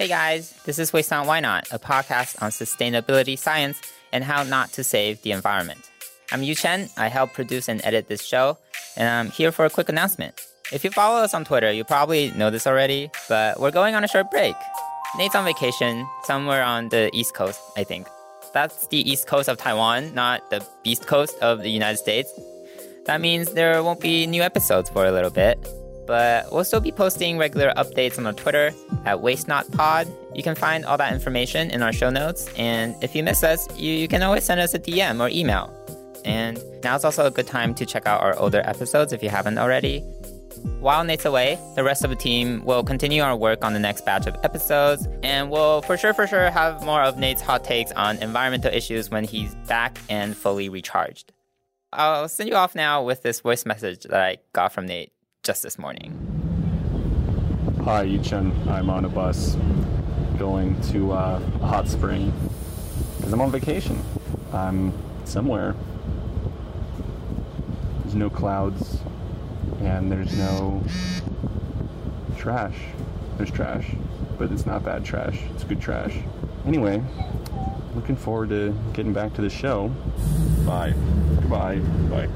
Hey guys, this is Waste Not Why Not, a podcast on sustainability science and how not to save the environment. I'm Yu Chen. I help produce and edit this show, and I'm here for a quick announcement. If you follow us on Twitter, you probably know this already, but we're going on a short break. Nate's on vacation somewhere on the East Coast, I think. That's the East Coast of Taiwan, not the Beast Coast of the United States. That means there won't be new episodes for a little bit but we'll still be posting regular updates on our Twitter at Waste Not Pod. You can find all that information in our show notes, and if you miss us, you, you can always send us a DM or email. And now is also a good time to check out our older episodes if you haven't already. While Nate's away, the rest of the team will continue our work on the next batch of episodes, and we'll for sure, for sure, have more of Nate's hot takes on environmental issues when he's back and fully recharged. I'll send you off now with this voice message that I got from Nate just this morning. Hi, Yichen. I'm on a bus going to uh, a hot spring because I'm on vacation. I'm somewhere. There's no clouds and there's no trash. There's trash, but it's not bad trash. It's good trash. Anyway, looking forward to getting back to the show. Bye. Goodbye. Bye.